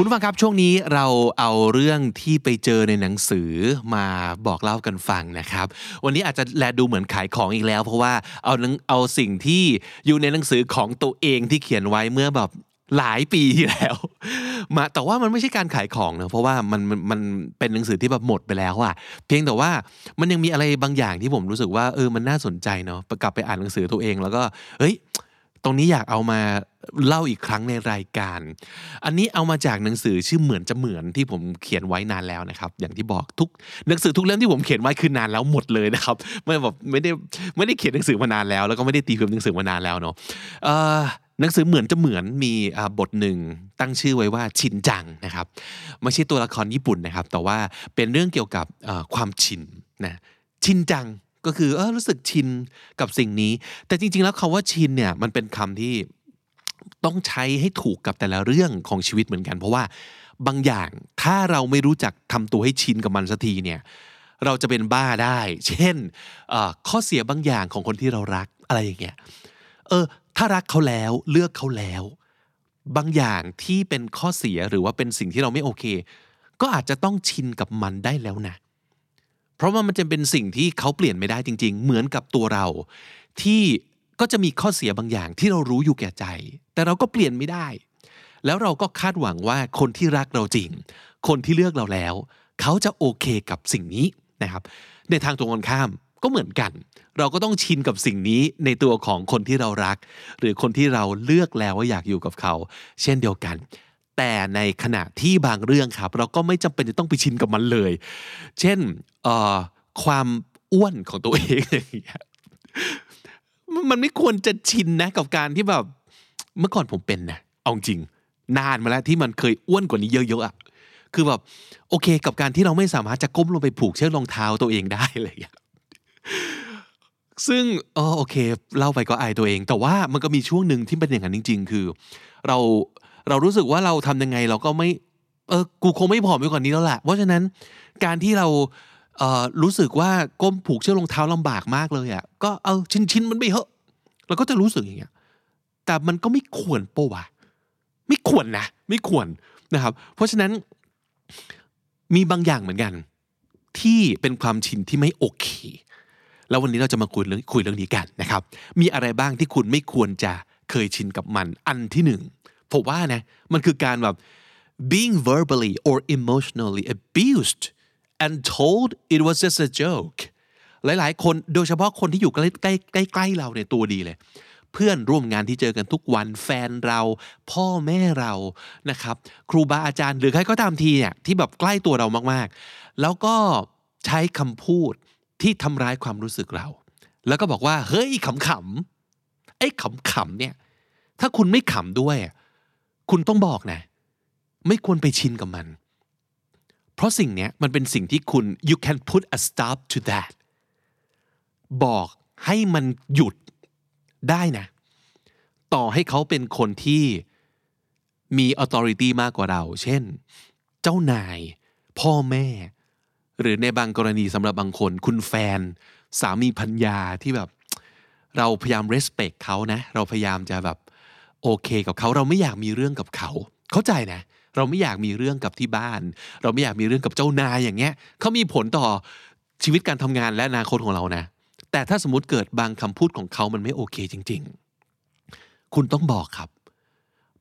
คุณผู้ฟังครับช่วงนี้เราเอาเรื่องที่ไปเจอในหนังสือมาบอกเล่ากันฟังนะครับ วันนี้อาจจะแลดูเหมือนขายของอีกแล้ว เพราะว่าเอานังเอาสิ่งที่อยู่ในหนังสือของตัวเองที่เขียนไว้เมื่อแบบหลายปีที่แล้วมาแต่ว่ามันไม่ใช่การขายของนะเพราะว่ามันมันมันเป็นหนังสือที่แบบหมดไปแล้วอะเพียงแต่ว่ามันยังมีอะไรบางอย่างที่ผมรู้สึกว่าเออมันน่าสนใจเนาะกลับไปอ่านหนังสือตัวเองแล้วก็เฮ้ย ตรงนี้อยากเอามาเล่าอีกครั้งในรายการ อันนี้เอามาจากหนังสือชื่อเหมือนจะเหมือนที่ผมเขียนไว้นานแล้วนะครับ อย่างที่บอกทุกหนังสือทุกเล่มที่ผมเขียนไว้คือนานแล้วหมดเลยนะครับ ไม่แบบไม่ได้ไม่ได้เขียนหนังสือมานานแล้ว แล้วก็ไม่ได้ตีพิมพ์หนังสือมานานแล้วเนาะหนังสือเหมือนจะเหมือนมีบทหนึ่งตั้งชื่อไว้ว่าชินจังนะครับไม่ใช่ตัวละครญี่ปุ่นนะครับ แต่ว่าเป็นเรื่องเกี่ยวกับความชินนะชินจัง ก็คือเออรู้สึกชินกับสิ่งนี้ แต่จริง ๆ แล้วคาว่าชินเนี่ยมันเป็นคำที่ต้องใช้ให้ถูกกับแต่ละเรื่องของชีวิตเหมือนกัน เพราะว่าบางอย่างถ้าเราไม่รู้จักทำตัวให้ชินกับมันสักทีเนี่ยเราจะเป็นบ้าได้ เช่นข้อเสียบางอย่างของคนที่เรารักอะไรอย่างเงี้ยเออถ้ารักเขาแล้วเลือกเขาแล้ว บางอย่างที่เป็นข้อเสียหรือว่าเป็นสิ่งที่เราไม่โอเค ก็อาจจะต้องชินกับมันได้แล้วนะ เพราะว่ามันจะเป็นสิ่งที่เขาเปลี่ยนไม่ได้จริง ๆ เหมือนกับตัวเรา ที่ก็จะมีข้อเสียบางอย่างที่เรารู้อยู่แก่ใจ แต่เราก็เปลี่ยนไม่ได้ แล้วเราก็คาดหวังว่าคนที่รักเราจริง คนที่เลือกเราแล้ว เขาจะโอเคกับสิ่งนี้นะครับ ในทางตรงกันข้ามก็เหมือนกัน เราก็ต้องชินกับสิ่งนี้ในตัวของคนที่เรารัก หรือคนที่เราเลือกแล้วว่าอยากอยู่กับเขา เช่นเดียวกัน แต่ในขณะที่บางเรื่องครับ เราก็ไม่จำเป็นจะต้องไปชินกับมันเลย เช่นความอ้วนของตัวเองอย่างเงี้ยมันไม่ควรจะชินนะกับการที่แบบ เมื่อก่อนผมเป็นนะเอาจริง นานมาแล้วที่มันเคยอ้วนกว่านี้เยอะๆอะคือแบบโอเคกับการที่เราไม่สามารถจะก้มลงไปผูกเชือกรองเท้าตัวเองได้เงี้ยซึ่งเออโอเค เล่าไปก็อายตัวเอง แต่ว่ามันก็มีช่วงหนึ่งที่เป็นอย่างนั้นจริง ๆ คือ เรา เรารู้สึกว่าเราทำยังไงเราก็ไม่เออกูคงไม่ผอมไปกว่านี้แล้วแหละเพราะฉะนั้นการที่เราเออรู้สึกว่าก้มผูกเชือกรองเท้าลำบากมากเลยอะก็เอาชิ้นชิ้นมันไปเหอะเราก็จะรู้สึกอย่างเงี้ยแต่มันก็ไม่ควรปะวะไม่ควรนะไม่ควรนะครับ เพราะฉะนั้นมีบางอย่างเหมือนกัน ที่เป็นความชินที่ไม่โอเค แล้ววันนี้เราจะมาคุยเรื่องคุยเรื่องนี้กันนะครับ มีอะไรบ้างที่คุณไม่ควรจะเคยชินกับมันอันที่หนึ่ง ผมว่านะมันคือการแบบ being verbally or emotionally abused and told it was just a joke หลายๆ คนโดยเฉพาะคนที่อยู่ใกล้ใกล้ใกล้ใกล้เราเนี่ยตัวดีเลย เพื่อนร่วมงานที่เจอกันทุกวันแฟนเรา พ่อแม่เรานะครับ ครูบาอาจารย์หรือใครก็ตามทีเนี่ยที่แบบใกล้ตัวเรามากๆ แล้วก็ใช้คำพูดที่ทำร้ายความรู้สึกเรา แล้วก็บอกว่า เฮ้ยขำๆไอ้ขำๆเนี่ยถ้าคุณไม่ขำด้วย คุณต้องบอกนะ ไม่ควรไปชินกับมัน เพราะสิ่งเนี้ยมันเป็นสิ่งที่คุณ you can put a stop to that บอกให้มันหยุดได้นะ ต่อให้เขาเป็นคนที่มี authority มากกว่าเรา เช่น เจ้านาย พ่อแม่ หรือในบางกรณีสำหรับบางคน คุณแฟน สามีพัญญาที่แบบ เราพยายาม respect เขานะ เราพยายามจะแบบ โอเคกับเขาเราไม่อยากมีเรื่องกับเขา เข้าใจนะ เราไม่อยากมีเรื่องกับที่บ้าน เราไม่อยากมีเรื่องกับเจ้านายอย่างเงี้ยเขามีผลต่อชีวิตการทำงานและอนาคตของเรานะ แต่ถ้าสมมติเกิดบางคำพูดของเขามันไม่โอเคจริง ๆ คุณต้องบอกครับ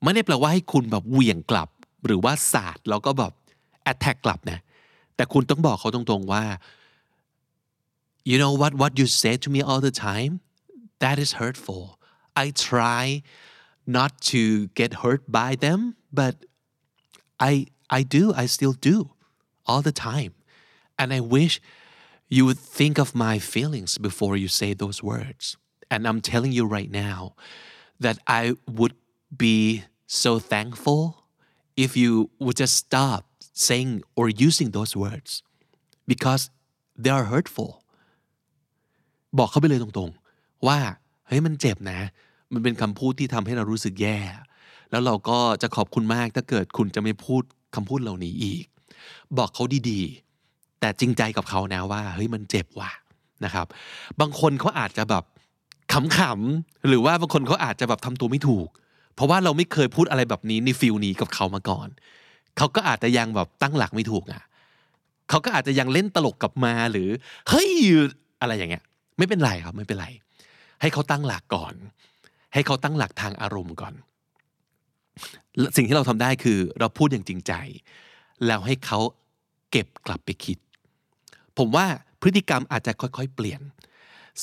ไม่ได้แปลว่าให้คุณแบบเหวี่ยงกลับ หรือว่าสาดแล้วก็แบบ attack กลับนะแต่คุณต้องบอกเขาตรงๆว่า you know what what you say to me all the time that is hurtful I try not to get hurt by them but I I do I still do all the time and I wish you would think of my feelings before you say those words and I'm telling you right now that I would be so thankful if you would just stop saying or using those words because they are hurtful บอกเขาไปเลยตรงๆ ว่าเฮ้ยมันเจ็บนะ มันเป็นคำพูดที่ทำให้เรารู้สึกแย่ แล้วเราก็จะขอบคุณมากถ้าเกิดคุณจะไม่พูดคำพูดเหล่านี้อีก บอกเขาดีๆ แต่จริงใจกับเขานะว่าเฮ้ยมันเจ็บว่ะนะครับ บางคนเขาอาจจะแบบขำๆหรือว่าบางคนเขาอาจจะแบบทำตัวไม่ถูก เพราะว่าเราไม่เคยพูดอะไรแบบนี้ในฟิลนี้กับเขามาก่อน เขาก็อาจจะยังแบบตั้งหลักไม่ถูกอะเขาก็อาจจะยังเล่นตลกกลับมาหรือเฮ้ยอะไรอย่างเงี้ย ไม่เป็นไรครับไม่เป็นไร ให้เขาตั้งหลักก่อน ให้เขาตั้งหลักทางอารมณ์ก่อน สิ่งที่เราทำได้คือเราพูดอย่างจริงใจ แล้วให้เขาเก็บกลับไปคิด ผมว่าพฤติกรรมอาจจะค่อยๆ เปลี่ยน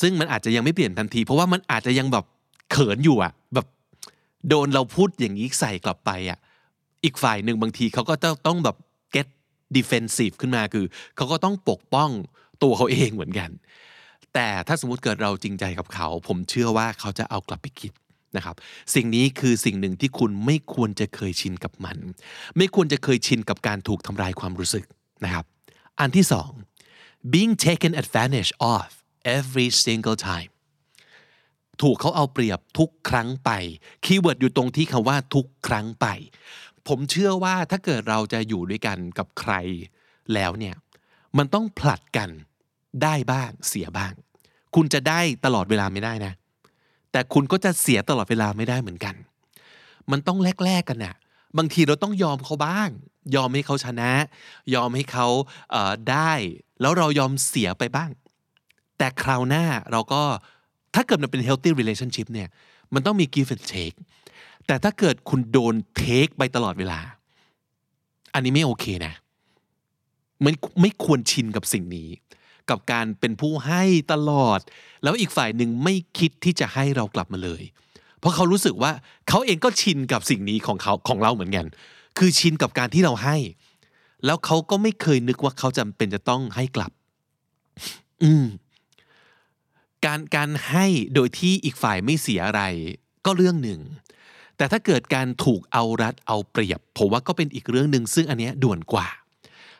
ซึ่งมันอาจจะยังไม่เปลี่ยนทันที เพราะว่ามันอาจจะยังแบบเขินอยู่อะแบบโดนเราพูดอย่างนี้ใส่กลับไปอะอีกฝ่ายหนึ่งบางทีเขาก็ต้องต้องแบบ get defensive ขึ้นมาคือเขาก็ต้องปกป้องตัวเขาเองเหมือนกัน แต่ถ้าสมมติเกิดเราจริงใจกับเขา ผมเชื่อว่าเขาจะเอากลับไปคิดนะครับ สิ่งนี้คือสิ่งหนึ่งที่คุณไม่ควรจะเคยชินกับมัน ไม่ควรจะเคยชินกับการถูกทำลายความรู้สึกนะครับ อันที่สอง being taken advantage of every single time ถูกเขาเอาเปรียบทุกครั้งไป keyword อยู่ตรงที่คำว่าทุกครั้งไป ผมเชื่อว่าถ้าเกิดเราจะอยู่ด้วยกันกับใครแล้วเนี่ย มันต้องผลัดกัน ได้บ้างเสียบ้าง คุณจะได้ตลอดเวลาไม่ได้นะ แต่คุณก็จะเสียตลอดเวลาไม่ได้เหมือนกัน มันต้องแลกๆกันนะ่ะบางทีเราต้องยอมเขาบ้าง ยอมให้เขาชนะ ยอมให้เขาเได้ แล้วเรายอมเสียไปบ้าง แต่คราวหน้าเราก็ถ้าเกิดมันเป็น healthy relationship เนี่ยมันต้องมี give and take แต่ถ้าเกิดคุณโดน take ไปตลอดเวลา อันนี้ไม่โอเคนะมันไม่ควรชินกับสิ่งนี้ กับการเป็นผู้ให้ตลอด แล้วอีกฝ่ายหนึ่งไม่คิดที่จะให้เรากลับมาเลย เพราะเขารู้สึกว่าเขาเองก็ชินกับสิ่งนี้ของเขาของเราเหมือนกัน คือชินกับการที่เราให้ แล้วเขาก็ไม่เคยนึกว่าเขาจำเป็นจะต้องให้กลับ อืมการการให้โดยที่อีกฝ่ายไม่เสียอะไร ก็เรื่องหนึ่ง แต่ถ้าเกิดการถูกเอารัดเอาเปรียบ ผมว่าก็เป็นอีกเรื่องหนึ่งซึ่งอันนี้ด่วนกว่า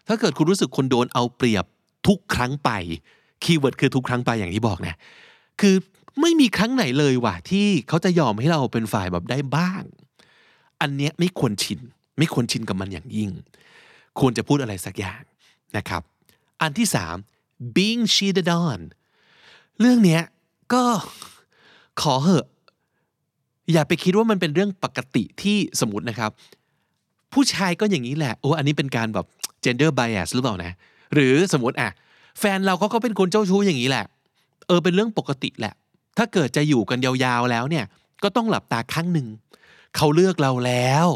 ถ้าเกิดคุณรู้สึกคนโดนเอาเปรียบ ทุกครั้งไปkeyword คือทุกครั้งไปอย่างที่บอกนะ คือไม่มีครั้งไหนเลยว่ะที่เขาจะยอมให้เราเป็นฝ่ายแบบได้บ้าง อันเนี้ยไม่ควรชิน ไม่ควรชินกับมันอย่างยิ่ง ควรจะพูดอะไรสักอย่างนะครับ อันที่สาม being cheated on เรื่องเนี้ยก็ขอเหอะ อย่าไปคิดว่ามันเป็นเรื่องปกติที่สมมตินะครับ ผู้ชายก็อย่างนี้แหละ โอ้อันนี้เป็นการแบบ gender bias หรือเปล่านะ หรือสมมติอะแฟนเราก็ก็เป็นคนเจ้าชู้อย่างนี้แหละ เออเป็นเรื่องปกติแหละ ถ้าเกิดจะอยู่กันยาวๆแล้วเนี่ย ก็ต้องหลับตาข้างหนึ่งเขาเลือกเราแล้ว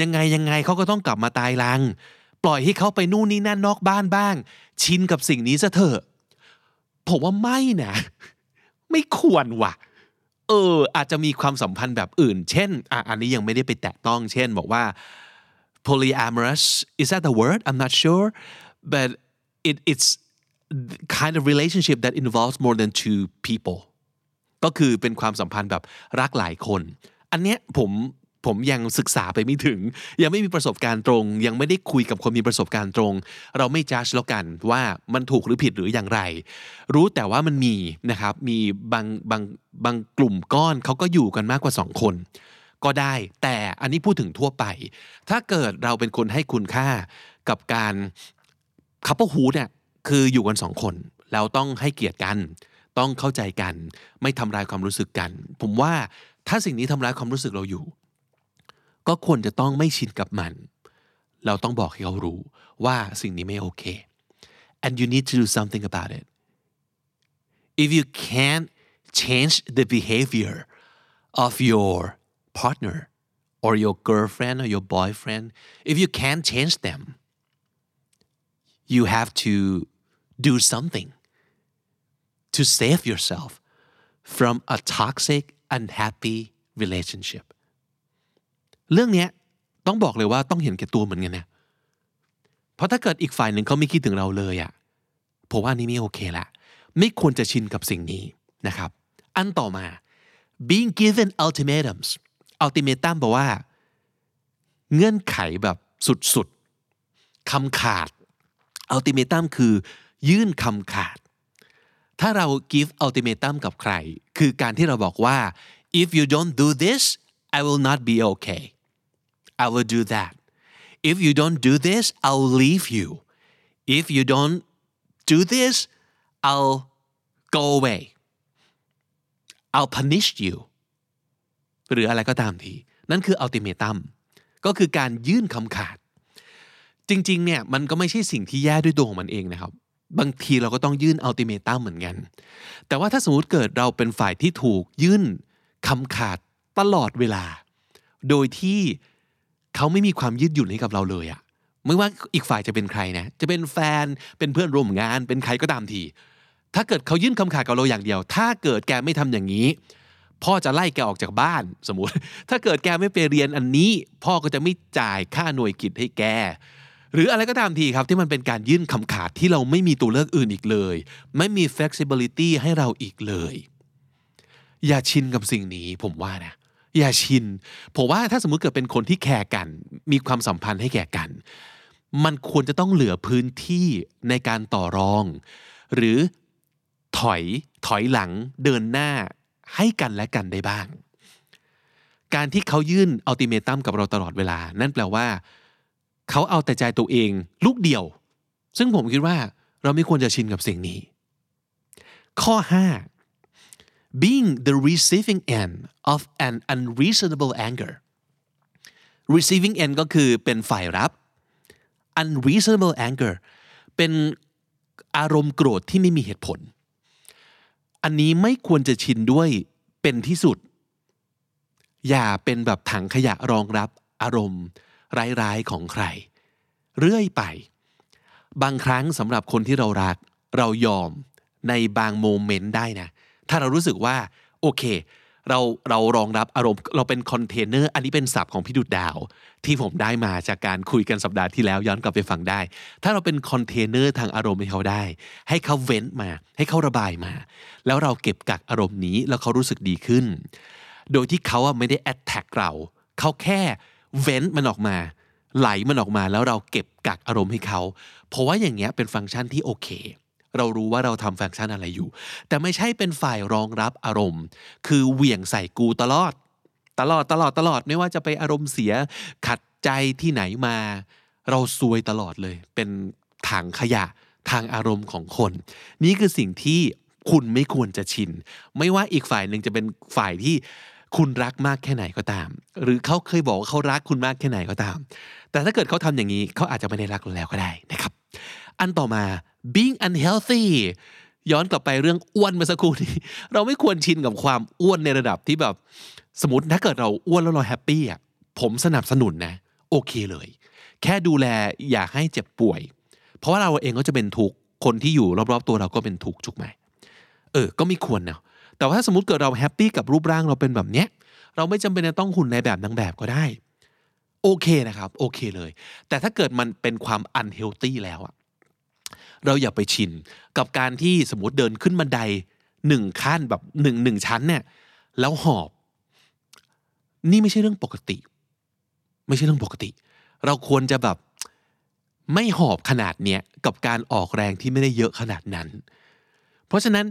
ยังไงยังไงเขาก็ต้องกลับมาตายรัง ปล่อยให้เขาไปนู่นนี่นั่นนอกบ้านบ้าง ชินกับสิ่งนี้ซะเถอะผมว่าไม่นะ ไม่ควรว่ะ เออ อาจจะมีความสัมพันธ์แบบอื่น เช่นอะอันนี้ยังไม่ได้ไปแตะต้อง เช่นบอกว่า polyamorous is that the word I'm not sure but it it's kind of relationship that involves more than two people ก็คือเป็นความสัมพันธ์แบบรักหลายคน อันเนี้ยผมผมยังศึกษาไปไม่ถึง ยังไม่มีประสบการณ์ตรง ยังไม่ได้คุยกับคนมีประสบการณ์ตรง เราไม่จ้าชแล้วกันว่ามันถูกหรือผิดหรืออย่างไร รู้แต่ว่ามันมีนะครับมีบางบางบางกลุ่มก้อนเขาก็อยู่กันมากกว่าสองคน ก็ได้แต่อันนี้พูดถึงทั่วไป ถ้าเกิดเราเป็นคนให้คุณค่ากับการ คัพเปิลฮูดเนี่ยคืออยู่กันสองคนแล้วต้องให้เกียรติกัน ต้องเข้าใจกัน ไม่ทำลายความรู้สึกกัน ผมว่าถ้าสิ่งนี้ทำลายความรู้สึกเราอยู่ ก็ควรจะต้องไม่ชินกับมัน เราต้องบอกให้เขารู้ว่าสิ่งนี้ไม่โอเค and you need to do something about it if you can't change the behavior of your partner or your girlfriend or your boyfriend if you can't change them you have to do something to save yourself from a toxic unhappy relationship เรื่องนี้ต้องบอกเลยว่าต้องเห็นแก่ตัวเหมือนกันนะเพราะถ้าเกิดอีกฝ่ายหนึ่งเขาไม่คิดถึงเราเลยอะ่ะผมว่านี่ไม่โอเคละไม่ควรจะชินกับสิ่งนี้นะครับ อันต่อมา being given ultimatums ultimatum แปลว่า เงื่อนไขแบบสุดๆคำขาด ultimatum คือ ยื่นคำขาด ถ้าเรา give ultimatum กับใคร คือการที่เราบอกว่า if you don't do this I will not be okay I will do that if you don't do this I'll leave you if you don't do this I'll go away I'll punish you หรืออะไรก็ตามที นั่นคือ ultimatum ก็คือการยื่นคำขาด จริงๆเนี่ยมันก็ไม่ใช่สิ่งที่แย่ด้วยตัวของมันเองนะครับ บางทีเราก็ต้องยื่น ultimatum เหมือนกัน แต่ว่าถ้าสมมติเกิดเราเป็นฝ่ายที่ถูกยื่นคำขาดตลอดเวลา โดยที่เขาไม่มีความยืดหยุ่นให้กับเราเลยอะไม่ว่าอีกฝ่ายจะเป็นใครนะจะเป็นแฟนเป็นเพื่อนร่วมงาน เป็นใครก็ตามที ถ้าเกิดเขายื่นคำขาดกับเราอย่างเดียว ถ้าเกิดแกไม่ทำอย่างนี้ พ่อจะไล่แกออกจากบ้านสมมติ ถ้าเกิดแกไม่ไปเรียนอันนี้ พ่อก็จะไม่จ่ายค่าหน่วยกิจให้แก หรืออะไรก็ตามทีครับที่มันเป็นการยื่นคำขาดที่เราไม่มีตัวเลือกอื่นอีกเลย ไม่มี flexibility ให้เราอีกเลย อย่าชินกับสิ่งนี้ผมว่านะอย่าชิน ผมว่าถ้าสมมุติเกิดเป็นคนที่แคร์กัน มีความสัมพันธ์ให้แก่กัน มันควรจะต้องเหลือพื้นที่ในการต่อรอง หรือถอยถอยหลังเดินหน้าให้กันและกันได้บ้าง การที่เขายื่นอัลติเมตัมกับเราตลอดเวลา นั่นแปลว่า เขาเอาแต่ใจตัวเองลูกเดียว ซึ่งผมคิดว่าเราไม่ควรจะชินกับสิ่งนี้ ข้อ 5 being the receiving end of an unreasonable anger receiving end ก็คือเป็นฝ่ายรับ unreasonable anger เป็นอารมณ์โกรธที่ไม่มีเหตุผล อันนี้ไม่ควรจะชินด้วยเป็นที่สุด อย่าเป็นแบบถังขยะรองรับอารมณ์ ร้ายๆของใคร เรื่อยไป บางครั้งสำหรับคนที่เรารัก เรายอมในบาง moment ได้นะ ถ้าเรารู้สึกว่า โอเค เราเรารองรับอารมณ์เราเป็นคอนเทนเนอร์อันนี้เป็นศัพท์ของพี่ดุดดาว ที่ผมได้มาจากการคุยกันสัปดาห์ที่แล้วย้อนกลับไปฟังได้ ถ้าเราเป็นคอนเทนเนอร์ทางอารมณ์ให้เขาได้ ให้เขาเว้นมา ให้เขาระบายมา แล้วเราเก็บกักอารมณ์นี้แล้วเขารู้สึกดีขึ้น โดยที่เขาไม่ได้ attack เราเขาแค่ เว้นมันออกมา ไหลมันออกมาแล้วเราเก็บกักอารมณ์ให้เขา เพราะว่าอย่างเงี้ยเป็นฟังก์ชันที่โอเค เรารู้ว่าเราทำฟังก์ชันอะไรอยู่ แต่ไม่ใช่เป็นฝ่ายรองรับอารมณ์ คือเหวี่ยงใส่กูตลอด ตลอดตลอดตลอดไม่ว่าจะไปอารมณ์เสียขัดใจที่ไหนมา เราซวยตลอดเลย เป็นถังขยะทางอารมณ์ของคน นี่คือสิ่งที่คุณไม่ควรจะชิน ไม่ว่าอีกฝ่ายหนึ่งจะเป็นฝ่ายที่ คุณรักมากแค่ไหนก็ตาม หรือเขาเคยบอกว่าเขารักคุณมากแค่ไหนก็ตาม แต่ถ้าเกิดเขาทำอย่างนี้เขาอาจจะไม่ได้รักเราแล้วก็ได้นะครับ อันต่อมา being unhealthy ย้อนกลับไปเรื่องอ้วนเมื่อสักครู่นี้เราไม่ควรชินกับความอ้วนในระดับที่แบบ สมมติถ้าเกิดเราอ้วนแล้วเราแฮปปี้อะผมสนับสนุนนะ โอเคเลย แค่ดูแลอย่าให้เจ็บป่วย เพราะว่าเราเองก็จะเป็นทุกคนที่อยู่รอบๆตัวเราก็เป็นทุกข์ถูกไหมเออ ก็ไม่ควรเนาะ แต่ว่าถ้าสมมติเกิดเรา happy กับรูปร่างเราเป็นแบบเนี้ยเราไม่จำเป็นจะต้องหุ่นในแบบนางแบบก็ได้ โอเคนะครับ โอเคเลย แต่ถ้าเกิดมันเป็นความ unhealthy แล้วอะเราอย่าไปชินกับการที่สมมติเดินขึ้นบันไดหนึ่งขั้นแบบหนึ่งหนึ่งชั้นเนี่ยแล้วหอบ นี่ไม่ใช่เรื่องปกติ ไม่ใช่เรื่องปกติ เราควรจะแบบไม่หอบขนาดเนี้ยกับการออกแรงที่ไม่ได้เยอะขนาดนั้น เพราะฉะนั้น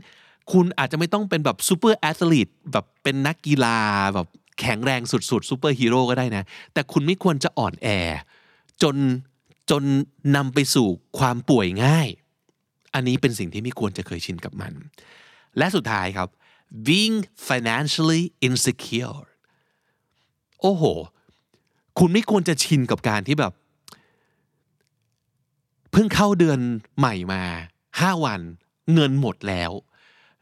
คุณอาจจะไม่ต้องเป็นแบบ super athlete แบบเป็นนักกีฬาแบบแข็งแรงสุดๆซูเปอร์ฮีโร่ก็ได้นะ แต่คุณไม่ควรจะอ่อนแอ จนจนนำไปสู่ความป่วยง่าย อันนี้เป็นสิ่งที่ไม่ควรจะเคยชินกับมัน และสุดท้ายครับ being financially insecure โอ้โห คุณไม่ควรจะชินกับการที่แบบ เพิ่งเข้าเดือนใหม่มาห้าวัน เงินหมดแล้ว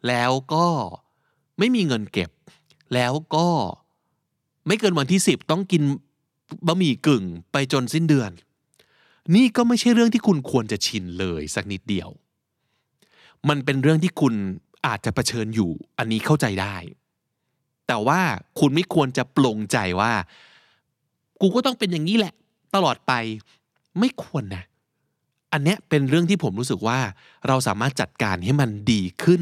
แล้วก็ไม่มีเงินเก็บ แล้วก็ไม่เกินวันที่สิบต้องกินบะหมี่กึ่งไปจนสิ้นเดือน นี่ก็ไม่ใช่เรื่องที่คุณควรจะชินเลยสักนิดเดียว มันเป็นเรื่องที่คุณอาจจะเผชิญอยู่อันนี้เข้าใจได้ แต่ว่าคุณไม่ควรจะปลงใจว่า กูก็ต้องเป็นอย่างนี้แหละ ตลอดไปไม่ควรนะ อันเนี้ยเป็นเรื่องที่ผมรู้สึกว่าเราสามารถจัดการให้มันดีขึ้น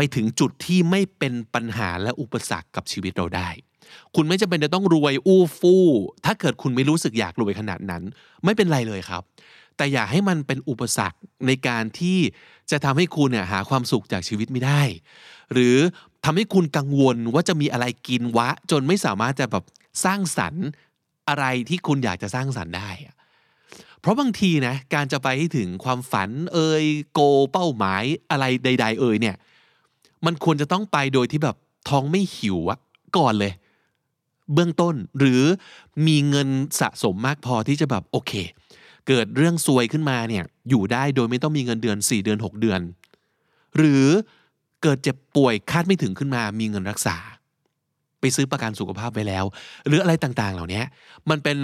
ไปถึงจุดที่ไม่เป็นปัญหาและอุปสรรคกับชีวิตเราได้ คุณไม่จำเป็นจะต้องรวยอู้ฟู่ ถ้าเกิดคุณไม่รู้สึกอยากรวยขนาดนั้น ไม่เป็นไรเลยครับ แต่อย่าให้มันเป็นอุปสรรคในการที่จะทำให้คุณเนี่ยหาความสุขจากชีวิตไม่ได้ หรือทำให้คุณกังวลว่าจะมีอะไรกินวะ จนไม่สามารถจะแบบสร้างสรรค์อะไรที่คุณอยากจะสร้างสรรค์ได้เพราะบางทีนะการจะไปให้ถึงความฝันเอ่ยโกเป้าหมายอะไรใด ๆ เอ่ยเนี่ย มันควรจะต้องไปโดยที่แบบท้องไม่หิวอะก่อนเลย เบื้องต้นหรือมีเงินสะสมมากพอที่จะแบบโอเค เกิดเรื่องซวยขึ้นมาเนี่ยอยู่ได้โดยไม่ต้องมีเงินเดือน 4 เดือน 6 เดือน หรือเกิดเจ็บป่วยคาดไม่ถึงขึ้นมามีเงินรักษา ไปซื้อประกันสุขภาพไว้แล้ว หรืออะไรต่างๆ เหล่านี้มันเป็น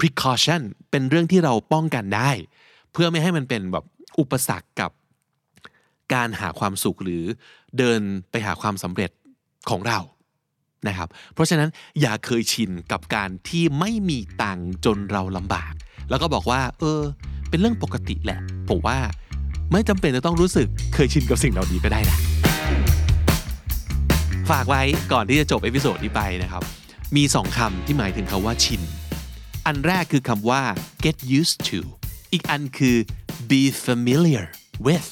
precaution เป็นเรื่องที่เราป้องกันได้ เพื่อไม่ให้มันเป็นแบบอุปสรรคกับ การหาความสุขหรือเดินไปหาความสำเร็จของเรานะครับ เพราะฉะนั้นอย่าเคยชินกับการที่ไม่มีตังจนเราลำบาก แล้วก็บอกว่า เออ เป็นเรื่องปกติแหละ ผมว่าไม่จำเป็นจะต้องรู้สึกเคยชินกับสิ่งเหล่านี้ก็ได้นะฝากไว้ก่อนที่จะจบ episode นี้ไปนะครับ มีสองคำที่หมายถึงคำว่าชิน อันแรกคือคำว่า get used to อีกอันคือ be familiar with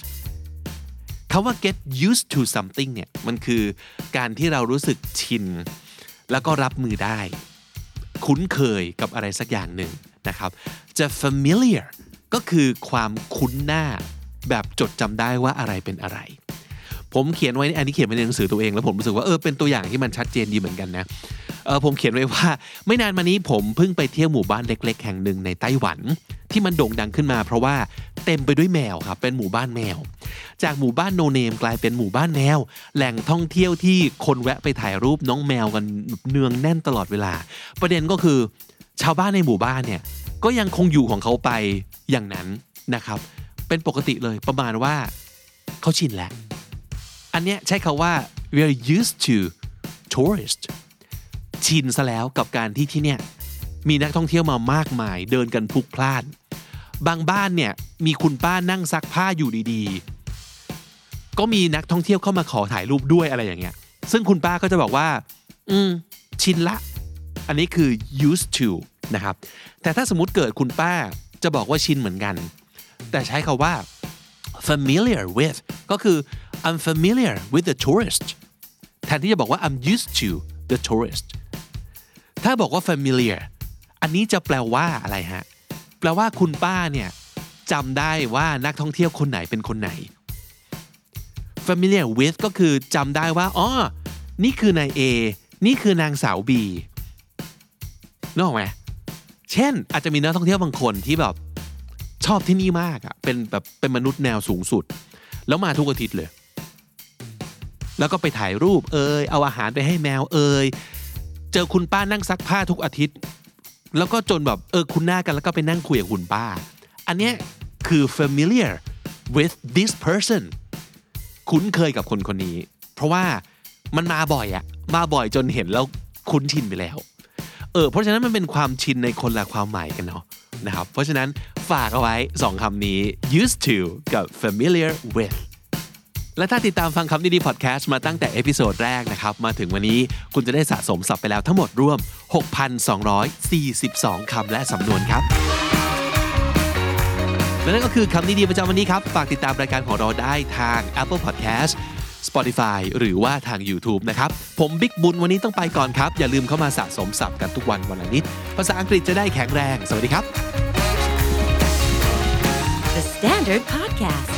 คำว่า get used to something เนี่ยมันคือการที่เรารู้สึกชิน แล้วก็รับมือได้ คุ้นเคยกับอะไรสักอย่างหนึ่งนะครับ จะ familiar ก็คือความคุ้นหน้า แบบจดจำได้ว่าอะไรเป็นอะไร ผมเขียนไว้อันนี้เขียนไว้ในหนังสือตัวเองแล้วผมรู้สึกว่าเออเป็นตัวอย่างที่มันชัดเจนดีเหมือนกันนะเออผมเขียนไว้ว่า ไม่นานมานี้ผมเพิ่งไปเที่ยวหมู่บ้านเล็ก ๆ แห่งหนึ่งในไต้หวัน ที่มันโด่งดังขึ้นมา เพราะว่าเต็มไปด้วยแมวครับเป็นหมู่บ้านแมว จากหมู่บ้านโนเนมกลายเป็นหมู่บ้านแมว แหล่งท่องเที่ยวที่คนแวะไปถ่ายรูปน้องแมวกันเนืองแน่นตลอดเวลา ประเด็นก็คือ ชาวบ้านในหมู่บ้านเนี่ยก็ยังคงอยู่ของเขาไปอย่างนั้นนะครับ เป็นปกติเลยประมาณว่าเขาชินแล้ว อันเนี้ยใช้คาว่า we are used to tourist ชินซะแล้วกับการที่ที่เนี่ยมีนักท่องเที่ยวมามากมาย เดินกันพลุกพล่าน บางบ้านเนี่ยมีคุณป้านั่งซักผ้าอยู่ดีๆ ก็มีนักท่องเที่ยวเข้ามาขอถ่ายรูปด้วยอะไรอย่างเงี้ย ซึ่งคุณป้าก็จะบอกว่า อืม ชินละ อันนี้คือ used to นะครับ แต่ถ้าสมมติเกิดคุณป้าจะบอกว่าชินเหมือนกัน แต่ใช้คาว่า familiar with ก็คือ I'm familiar with the tourist แทนที่จะบอกว่า I'm used to the tourist ถ้าบอกว่า familiar อันนี้จะแปลว่าอะไรฮะ แปลว่าคุณป้าเนี่ยจำได้ว่านักท่องเที่ยวคนไหนเป็นคนไหน familiar with ก็คือจำได้ว่าอ๋อนี่คือนาย A นี่คือนางสาว B นึกออกไหมเช่น อาจจะมีนักท่องเที่ยวบางคนที่แบบชอบที่นี่มากอะเป็นแบบเป็นมนุษย์แนวสูงสุด แล้วมาทุกอาทิตย์เลย แล้วก็ไปถ่ายรูปเอยเอาอาหารไปให้แมวเอยเจอคุณป้านั่งซักผ้าทุกอาทิตย์ แล้วก็จนแบบเออคุ้นหน้ากันแล้วก็ไปนั่งคุยกับคุณป้า อันเนี้ยคือ familiar with this person คุ้นเคยกับคนคนนี้ เพราะว่ามันมาบ่อยอะมาบ่อยจนเห็นแล้วคุ้นชินไปแล้ว เออเพราะฉะนั้นมันเป็นความชินในคนละความหมายกันเนาะนะครับ เพราะฉะนั้นฝากเอาไว้ 2คำนี้ used to กับ familiar with และถ้าติดตามฟังคำนี้ดีพอดแคสต์มาตั้งแต่ episode แรกนะครับ มาถึงวันนี้คุณจะได้สะสมศัพท์ไปแล้วทั้งหมดรวม 6,242 คำและสำนวนครับ และนั่นก็คือคำนี้ดีประจำวันนี้ครับ ฝากติดตามรายการของเราได้ทาง Apple Podcast Spotify หรือว่าทาง YouTube นะครับ ผมบิ๊กบุญวันนี้ต้องไปก่อนครับ อย่าลืมเข้ามาสะสมศัพท์กันทุกวันวันละนิด ภาษาอังกฤษจะได้แข็งแรง สวัสดีครับ The Standard Podcast,